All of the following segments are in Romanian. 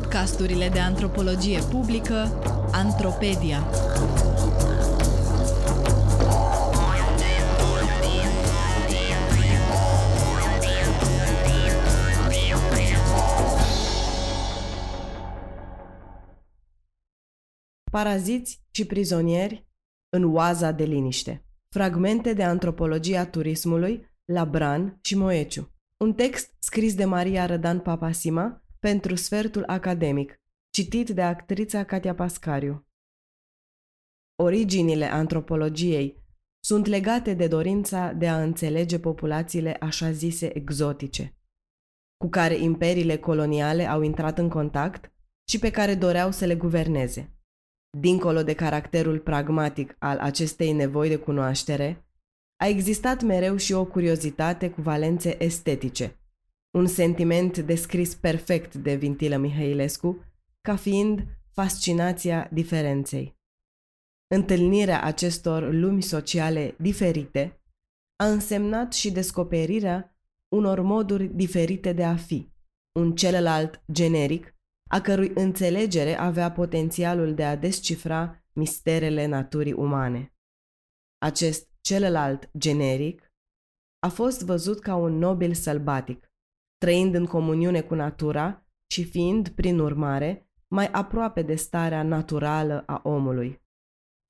podcasturile de antropologie publică Antropedia. Paraziți și prizonieri în oaza de liniște. Fragmente de antropologia turismului la Bran și Moeciu. Un text scris de Maria Rădan Papasima pentru sfertul academic, citit de actrița Katia Pascariu. Originile antropologiei sunt legate de dorința de a înțelege populațiile așa zise exotice, cu care imperiile coloniale au intrat în contact și pe care doreau să le guverneze. Dincolo de caracterul pragmatic al acestei nevoi de cunoaștere, a existat mereu și o curiozitate cu valențe estetice, un sentiment descris perfect de Vintilă Mihailescu ca fiind fascinația diferenței. Întâlnirea acestor lumi sociale diferite a însemnat și descoperirea unor moduri diferite de a fi, un celălalt generic, a cărui înțelegere avea potențialul de a descifra misterele naturii umane. Acest celălalt generic a fost văzut ca un nobil sălbatic, trăind în comuniune cu natura și fiind, prin urmare, mai aproape de starea naturală a omului.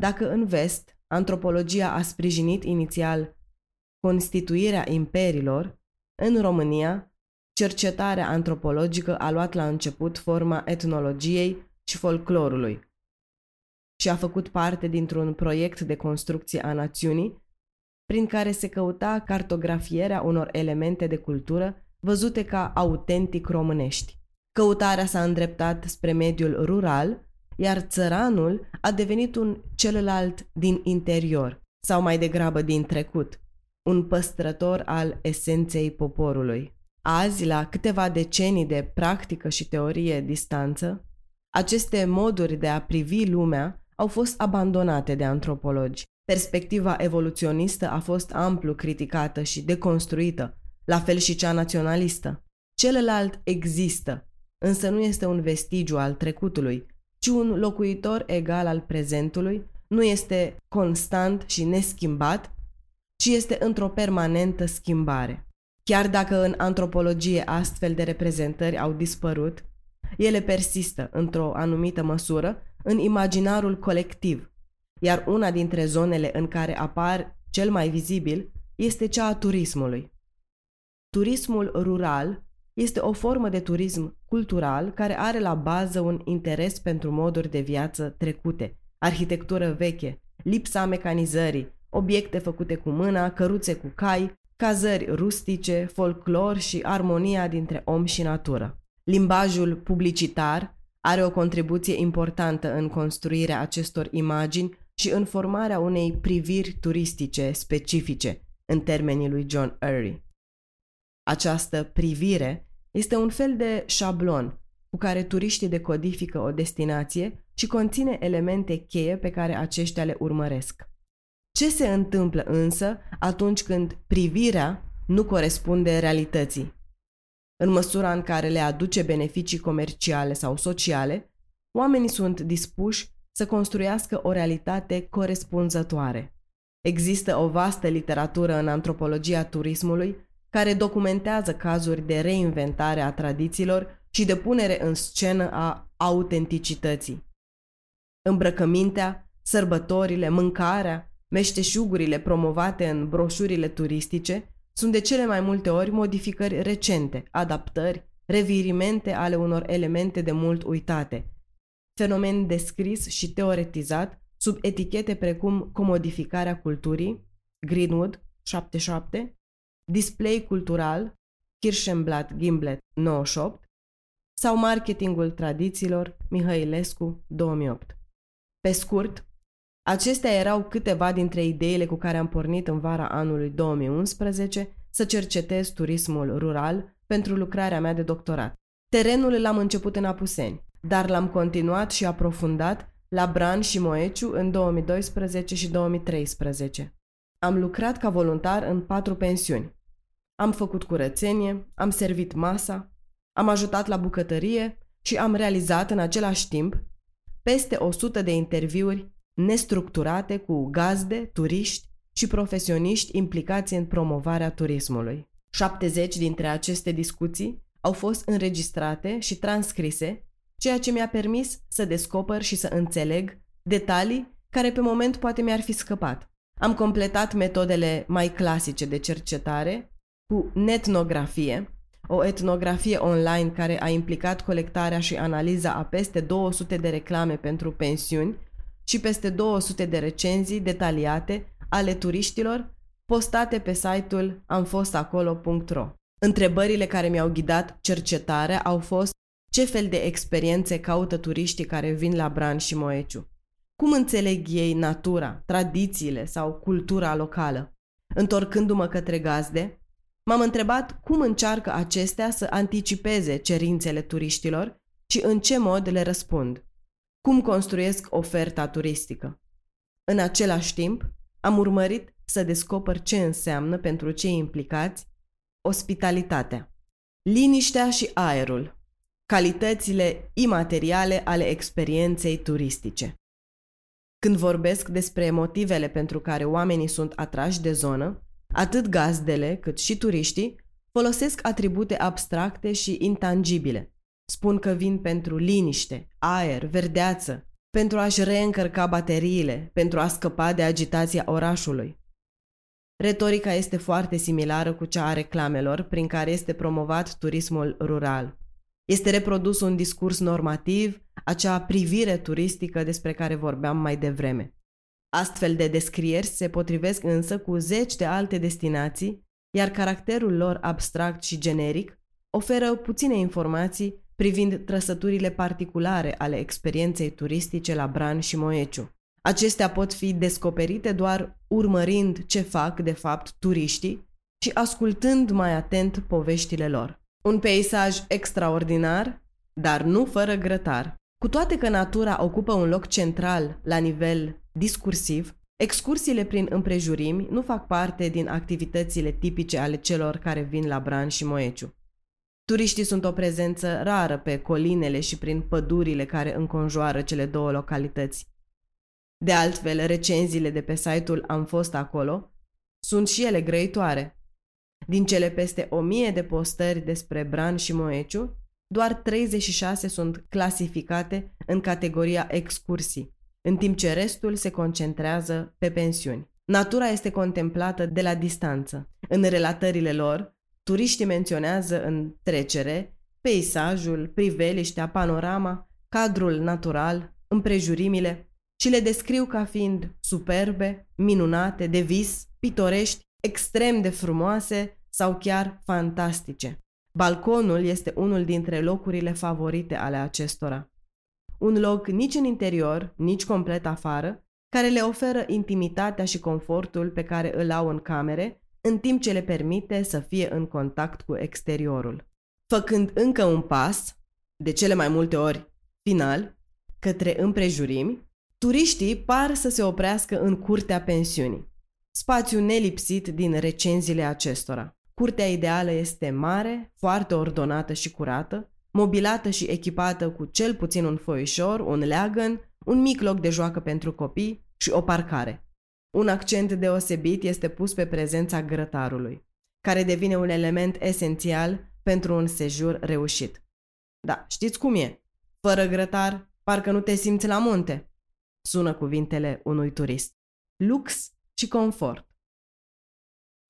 Dacă în vest antropologia a sprijinit inițial constituirea imperiilor, în România, cercetarea antropologică a luat la început forma etnologiei și folclorului și a făcut parte dintr-un proiect de construcție a națiunii prin care se căuta cartografierea unor elemente de cultură văzute ca autentic românești. Căutarea s-a îndreptat spre mediul rural, iar țăranul a devenit un celălalt din interior, sau mai degrabă din trecut, un păstrător al esenței poporului. Azi, la câteva decenii de practică și teorie distanță, aceste moduri de a privi lumea au fost abandonate de antropologi. Perspectiva evoluționistă a fost amplu criticată și deconstruită, la fel și cea naționalistă. Celălalt există, însă nu este un vestigiu al trecutului, ci un locuitor egal al prezentului, nu este constant și neschimbat, ci este într-o permanentă schimbare. Chiar dacă în antropologie astfel de reprezentări au dispărut, ele persistă, într-o anumită măsură, în imaginarul colectiv, iar una dintre zonele în care apar cel mai vizibil este cea a turismului. Turismul rural este o formă de turism cultural care are la bază un interes pentru moduri de viață trecute, arhitectură veche, lipsa mecanizării, obiecte făcute cu mâna, căruțe cu cai, cazări rustice, folclor și armonia dintre om și natură. Limbajul publicitar are o contribuție importantă în construirea acestor imagini și în formarea unei priviri turistice specifice, în termenii lui John Urry. Această privire este un fel de șablon cu care turiștii decodifică o destinație și conține elemente cheie pe care aceștia le urmăresc. Ce se întâmplă însă atunci când privirea nu corespunde realității? În măsura în care le aduce beneficii comerciale sau sociale, oamenii sunt dispuși să construiască o realitate corespunzătoare. Există o vastă literatură în antropologia turismului care documentează cazuri de reinventare a tradițiilor și de punere în scenă a autenticității. Îmbrăcămintea, sărbătorile, mâncarea, meșteșugurile promovate în broșurile turistice sunt de cele mai multe ori modificări recente, adaptări, revirimente ale unor elemente de mult uitate, fenomen descris și teoretizat sub etichete precum comodificarea culturii, Greenwood, 77, display cultural, Kirschenblatt Gimblet 98 sau marketingul tradițiilor Mihailescu 2008. Pe scurt, acestea erau câteva dintre ideile cu care am pornit în vara anului 2011 să cercetez turismul rural pentru lucrarea mea de doctorat. Terenul l-am început în Apuseni, dar l-am continuat și aprofundat la Bran și Moeciu în 2012 și 2013. Am lucrat ca voluntar în patru pensiuni, am făcut curățenie, am servit masa, am ajutat la bucătărie și am realizat în același timp peste 100 de interviuri nestructurate cu gazde, turiști și profesioniști implicați în promovarea turismului. 70 dintre aceste discuții au fost înregistrate și transcrise, ceea ce mi-a permis să descoper și să înțeleg detalii care pe moment poate mi-ar fi scăpat. Am completat metodele mai clasice de cercetare cu netnografie, o etnografie online care a implicat colectarea și analiza a peste 200 de reclame pentru pensiuni și peste 200 de recenzii detaliate ale turiștilor postate pe site-ul amfostacolo.ro. Întrebările care mi-au ghidat cercetarea au fost ce fel de experiențe caută turiștii care vin la Bran și Moeciu? Cum înțeleg ei natura, tradițiile sau cultura locală? Întorcându-mă către gazde, m-am întrebat cum încearcă acestea să anticipeze cerințele turiștilor și în ce mod le răspund. Cum construiesc oferta turistică? În același timp, am urmărit să descoper ce înseamnă pentru cei implicați ospitalitatea, liniștea și aerul, calitățile imateriale ale experienței turistice. Când vorbesc despre motivele pentru care oamenii sunt atrași de zonă, atât gazdele cât și turiștii folosesc atribute abstracte și intangibile. Spun că vin pentru liniște, aer, verdeață, pentru a-și reîncărca bateriile, pentru a scăpa de agitația orașului. Retorica este foarte similară cu cea a reclamelor prin care este promovat turismul rural. Este reprodus un discurs normativ, acea privire turistică despre care vorbeam mai devreme. Astfel de descrieri se potrivesc însă cu zeci de alte destinații, iar caracterul lor abstract și generic oferă puține informații privind trăsăturile particulare ale experienței turistice la Bran și Moeciu. Acestea pot fi descoperite doar urmărind ce fac, de fapt, turiștii și ascultând mai atent poveștile lor. Un peisaj extraordinar, dar nu fără grătar. Cu toate că natura ocupă un loc central la nivel discursiv, excursiile prin împrejurimi nu fac parte din activitățile tipice ale celor care vin la Bran și Moeciu. Turiștii sunt o prezență rară pe colinele și prin pădurile care înconjoară cele două localități. De altfel, recenziile de pe site-ul Am fost acolo sunt și ele grăitoare. Din cele peste o mie de postări despre Bran și Moeciu, doar 36 sunt clasificate în categoria excursii, în timp ce restul se concentrează pe pensiuni. Natura este contemplată de la distanță. În relatările lor, turiștii menționează în trecere peisajul, priveliștea, panorama, cadrul natural, împrejurimile și le descriu ca fiind superbe, minunate, de vis, pitorești, extrem de frumoase sau chiar fantastice. Balconul este unul dintre locurile favorite ale acestora. Un loc nici în interior, nici complet afară, care le oferă intimitatea și confortul pe care îl au în camere, în timp ce le permite să fie în contact cu exteriorul. Făcând încă un pas, de cele mai multe ori final, către împrejurimi, turiștii par să se oprească în curtea pensiunii, spațiu nelipsit din recenziile acestora. Curtea ideală este mare, foarte ordonată și curată, mobilată și echipată cu cel puțin un foișor, un leagăn, un mic loc de joacă pentru copii și o parcare. Un accent deosebit este pus pe prezența grătarului, care devine un element esențial pentru un sejur reușit. Da, știți cum e? Fără grătar, parcă nu te simți la munte, sună cuvintele unui turist. Lux și confort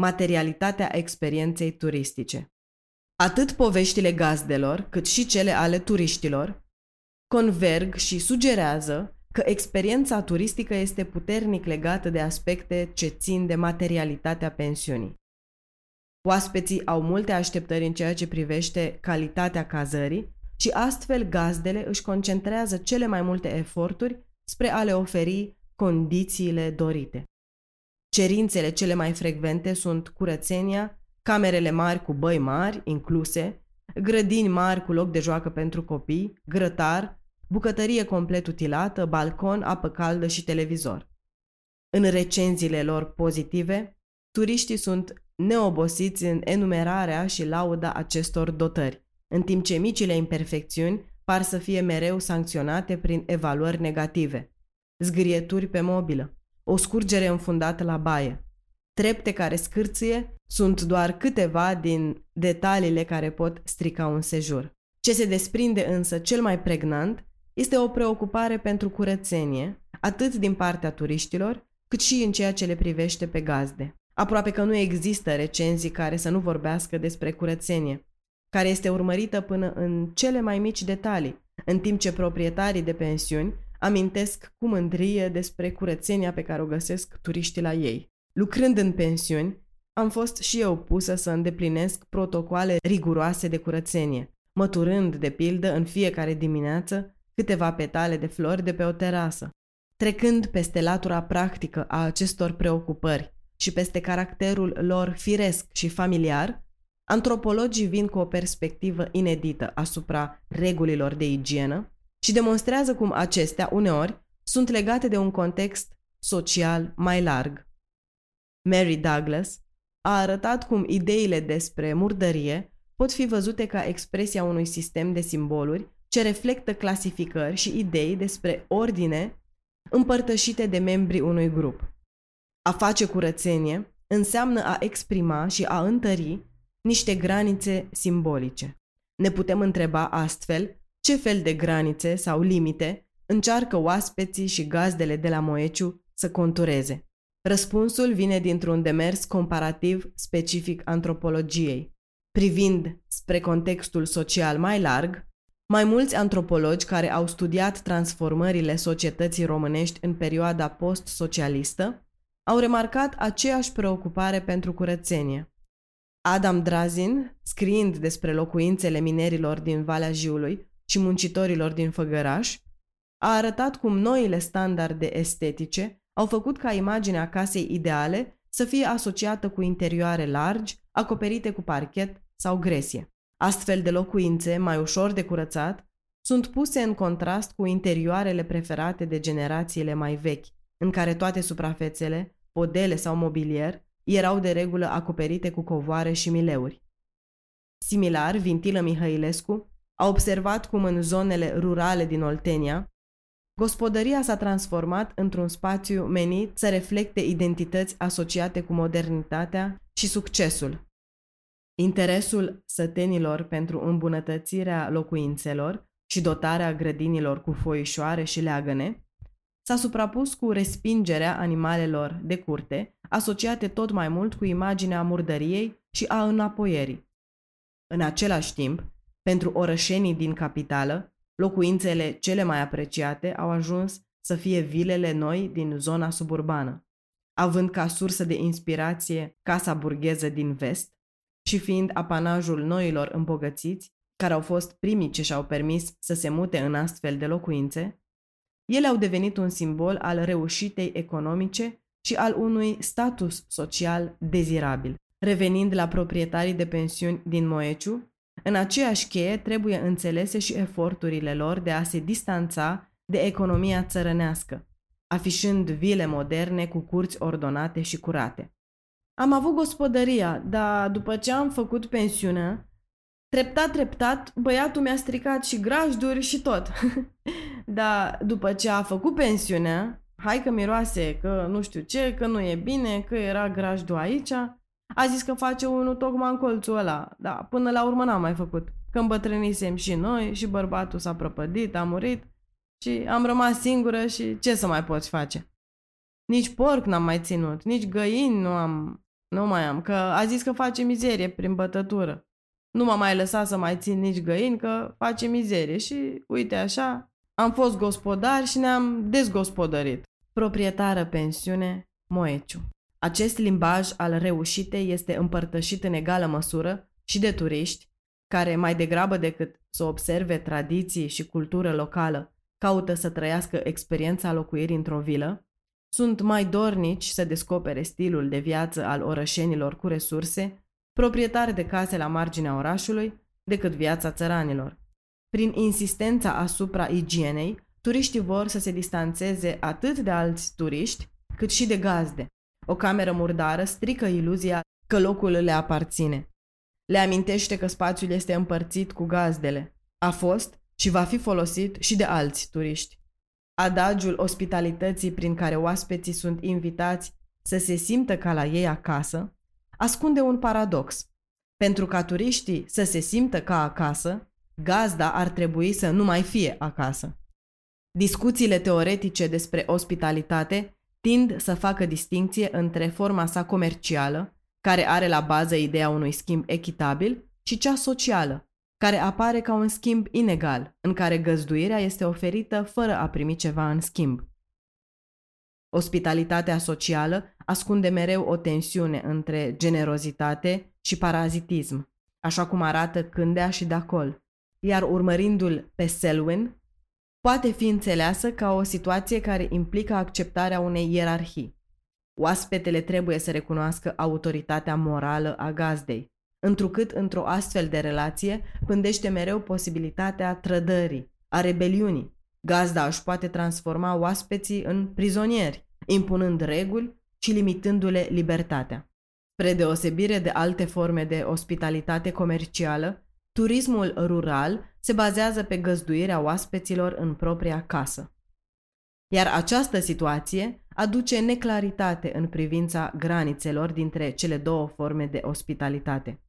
materialitatea experienței turistice. Atât poveștile gazdelor, cât și cele ale turiștilor converg și sugerează că experiența turistică este puternic legată de aspecte ce țin de materialitatea pensiunii. Oaspeții au multe așteptări în ceea ce privește calitatea cazării și astfel gazdele își concentrează cele mai multe eforturi spre a le oferi condițiile dorite. Cerințele cele mai frecvente sunt curățenia, camerele mari cu băi mari incluse, grădini mari cu loc de joacă pentru copii, grătar, bucătărie complet utilată, balcon, apă caldă și televizor. În recenziile lor pozitive, turiștii sunt neobosiți în enumerarea și lauda acestor dotări, în timp ce micile imperfecțiuni par să fie mereu sancționate prin evaluări negative. Zgârieturi pe mobilă, o scurgere înfundată la baie, trepte care scârție sunt doar câteva din detaliile care pot strica un sejur. Ce se desprinde însă cel mai pregnant este o preocupare pentru curățenie, atât din partea turiștilor, cât și în ceea ce le privește pe gazde. Aproape că nu există recenzii care să nu vorbească despre curățenie, care este urmărită până în cele mai mici detalii, în timp ce proprietarii de pensiuni amintesc cu mândrie despre curățenia pe care o găsesc turiștii la ei. Lucrând în pensiuni, am fost și eu pusă să îndeplinesc protocoale riguroase de curățenie, măturând, de pildă, în fiecare dimineață câteva petale de flori de pe o terasă. Trecând peste latura practică a acestor preocupări și peste caracterul lor firesc și familiar, antropologii vin cu o perspectivă inedită asupra regulilor de igienă și demonstrează cum acestea, uneori, sunt legate de un context social mai larg. Mary Douglas a arătat cum ideile despre murdărie pot fi văzute ca expresia unui sistem de simboluri ce reflectă clasificări și idei despre ordine împărtășite de membrii unui grup. A face curățenie înseamnă a exprima și a întări niște granițe simbolice. Ne putem întreba astfel ce fel de granițe sau limite încearcă oaspeții și gazdele de la Moeciu să contureze. Răspunsul vine dintr-un demers comparativ specific antropologiei. Privind spre contextul social mai larg, mai mulți antropologi care au studiat transformările societății românești în perioada post-socialistă au remarcat aceeași preocupare pentru curățenie. Adam Drazin, scriind despre locuințele minerilor din Valea Jiului și muncitorilor din Făgăraș, a arătat cum noile standarde estetice au făcut ca imaginea casei ideale să fie asociată cu interioare largi, acoperite cu parchet sau gresie. Astfel de locuințe, mai ușor de curățat, sunt puse în contrast cu interioarele preferate de generațiile mai vechi, în care toate suprafețele, podele sau mobilier, erau de regulă acoperite cu covoare și mileuri. Similar, Vintilă Mihăilescu a observat cum în zonele rurale din Oltenia, Gospodăria s-a transformat într-un spațiu menit să reflecte identități asociate cu modernitatea și succesul. Interesul sătenilor pentru îmbunătățirea locuințelor și dotarea grădinilor cu foișoare și leagăne s-a suprapus cu respingerea animalelor de curte, asociate tot mai mult cu imaginea murdăriei și a înapoierii. În același timp, pentru orășenii din capitală, Locuințele cele mai apreciate au ajuns să fie vilele noi din zona suburbană, având ca sursă de inspirație casa burgheză din vest și fiind apanajul noilor îmbogățiți, care au fost primii ce și-au permis să se mute în astfel de locuințe, ele au devenit un simbol al reușitei economice și al unui status social dezirabil. Revenind la proprietarii de pensiuni din Moeciu, în aceeași cheie trebuie înțelese și eforturile lor de a se distanța de economia țărănească, afișând vile moderne cu curți ordonate și curate. Am avut gospodăria, dar după ce am făcut pensiunea, treptat, treptat, băiatul mi-a stricat și grajduri și tot. dar după ce a făcut pensiunea, hai că miroase, că nu știu ce, că nu e bine, că era grajdul aici, a zis că face unul tocmai în colțul ăla, dar până la urmă n-am mai făcut. Că îmbătrânisem și noi și bărbatul s-a prăpădit, a murit și am rămas singură și ce să mai poți face? Nici porc n-am mai ținut, nici găini nu am, nu mai am, că a zis că face mizerie prin bătătură. Nu m-a mai lăsat să mai țin nici găini, că face mizerie și uite așa, am fost gospodar și ne-am dezgospodărit. Proprietară pensiune, Moeciu. Acest limbaj al reușitei este împărtășit în egală măsură și de turiști, care mai degrabă decât să observe tradiții și cultură locală, caută să trăiască experiența locuirii într-o vilă, sunt mai dornici să descopere stilul de viață al orășenilor cu resurse, proprietari de case la marginea orașului, decât viața țăranilor. Prin insistența asupra igienei, turiștii vor să se distanțeze atât de alți turiști, cât și de gazde. O cameră murdară strică iluzia că locul le aparține. Le amintește că spațiul este împărțit cu gazdele. A fost și va fi folosit și de alți turiști. Adagiul ospitalității prin care oaspeții sunt invitați să se simtă ca la ei acasă ascunde un paradox. Pentru ca turiștii să se simtă ca acasă, gazda ar trebui să nu mai fie acasă. Discuțiile teoretice despre ospitalitate tind să facă distinție între forma sa comercială, care are la bază ideea unui schimb echitabil, și cea socială, care apare ca un schimb inegal, în care găzduirea este oferită fără a primi ceva în schimb. Ospitalitatea socială ascunde mereu o tensiune între generozitate și parazitism, așa cum arată Cândea și Dacol, iar urmărindu-l pe Selwyn, poate fi înțeleasă ca o situație care implică acceptarea unei ierarhii. Oaspetele trebuie să recunoască autoritatea morală a gazdei, întrucât într-o astfel de relație pândește mereu posibilitatea trădării, a rebeliunii. Gazda își poate transforma oaspeții în prizonieri, impunând reguli și limitându-le libertatea. Spre deosebire de alte forme de ospitalitate comercială, turismul rural se bazează pe găzduirea oaspeților în propria casă. Iar această situație aduce neclaritate în privința granițelor dintre cele două forme de ospitalitate.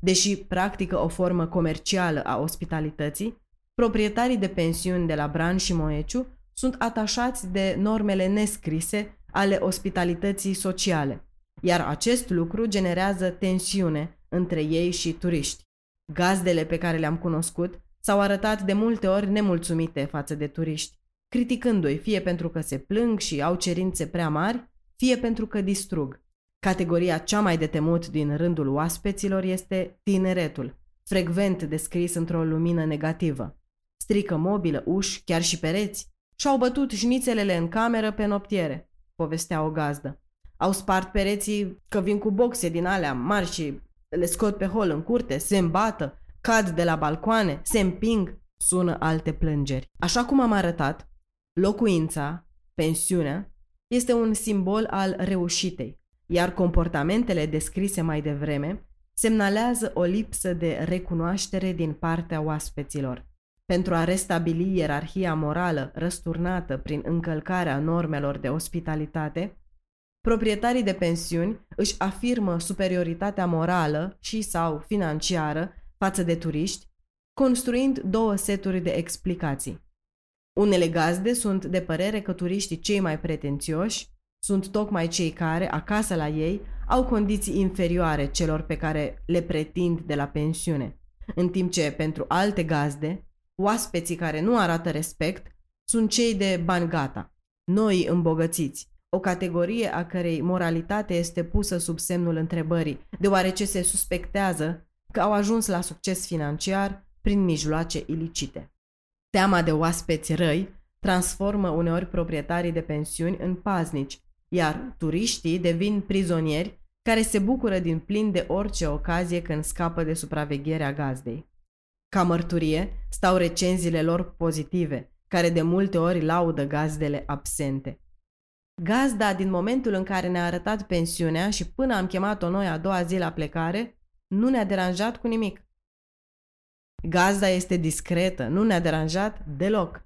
Deși practică o formă comercială a ospitalității, proprietarii de pensiuni de la Bran și Moeciu sunt atașați de normele nescrise ale ospitalității sociale, iar acest lucru generează tensiune între ei și turiști. Gazdele pe care le-am cunoscut s-au arătat de multe ori nemulțumite față de turiști, criticându-i fie pentru că se plâng și au cerințe prea mari, fie pentru că distrug. Categoria cea mai de temut din rândul oaspeților este tineretul, frecvent descris într-o lumină negativă. Strică mobilă, uși, chiar și pereți, și-au bătut șnițelele în cameră pe noptiere, povestea o gazdă. Au spart pereții că vin cu boxe din alea mari și le scot pe hol în curte, se îmbată, cad de la balcoane, se împing, sună alte plângeri. Așa cum am arătat, locuința, pensiunea, este un simbol al reușitei, iar comportamentele descrise mai devreme semnalează o lipsă de recunoaștere din partea oaspeților. Pentru a restabili ierarhia morală răsturnată prin încălcarea normelor de ospitalitate, proprietarii de pensiuni își afirmă superioritatea morală și sau financiară față de turiști, construind două seturi de explicații. Unele gazde sunt de părere că turiștii cei mai pretențioși sunt tocmai cei care, acasă la ei, au condiții inferioare celor pe care le pretind de la pensiune, în timp ce, pentru alte gazde, oaspeții care nu arată respect sunt cei de bani gata, noi îmbogățiți, o categorie a cărei moralitate este pusă sub semnul întrebării, deoarece se suspectează că au ajuns la succes financiar prin mijloace ilicite. Teama de oaspeți răi transformă uneori proprietarii de pensiuni în paznici, iar turiștii devin prizonieri care se bucură din plin de orice ocazie când scapă de supravegherea gazdei. Ca mărturie stau recenziile lor pozitive, care de multe ori laudă gazdele absente. Gazda, din momentul în care ne-a arătat pensiunea și până am chemat-o noi a doua zi la plecare, nu ne-a deranjat cu nimic. Gazda este discretă, nu ne-a deranjat deloc.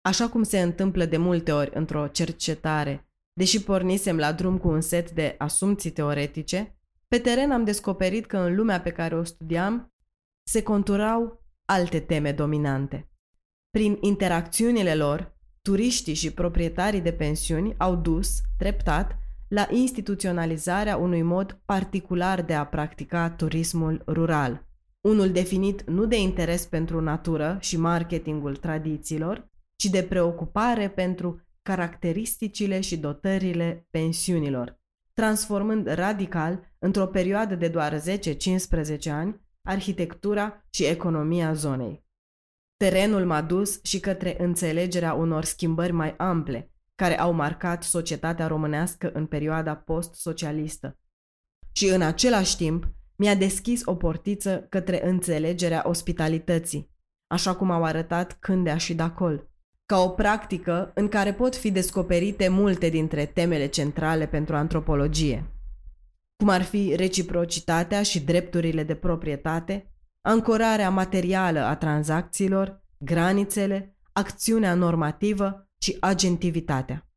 Așa cum se întâmplă de multe ori într-o cercetare, deși pornisem la drum cu un set de asumții teoretice, pe teren am descoperit că în lumea pe care o studiam se conturau alte teme dominante. Prin interacțiunile lor, turiștii și proprietarii de pensiuni au dus, treptat, la instituționalizarea unui mod particular de a practica turismul rural, unul definit nu de interes pentru natură și marketingul tradițiilor, ci de preocupare pentru caracteristicile și dotările pensiunilor, transformând radical, într-o perioadă de doar 10-15 ani, arhitectura și economia zonei. Terenul m-a dus și către înțelegerea unor schimbări mai ample, care au marcat societatea românească în perioada post-socialistă. Și în același timp, mi-a deschis o portiță către înțelegerea ospitalității, așa cum au arătat Cândea și Dacol, ca o practică în care pot fi descoperite multe dintre temele centrale pentru antropologie, cum ar fi reciprocitatea și drepturile de proprietate, ancorarea materială a tranzacțiilor, granițele, acțiunea normativă și agentivitatea.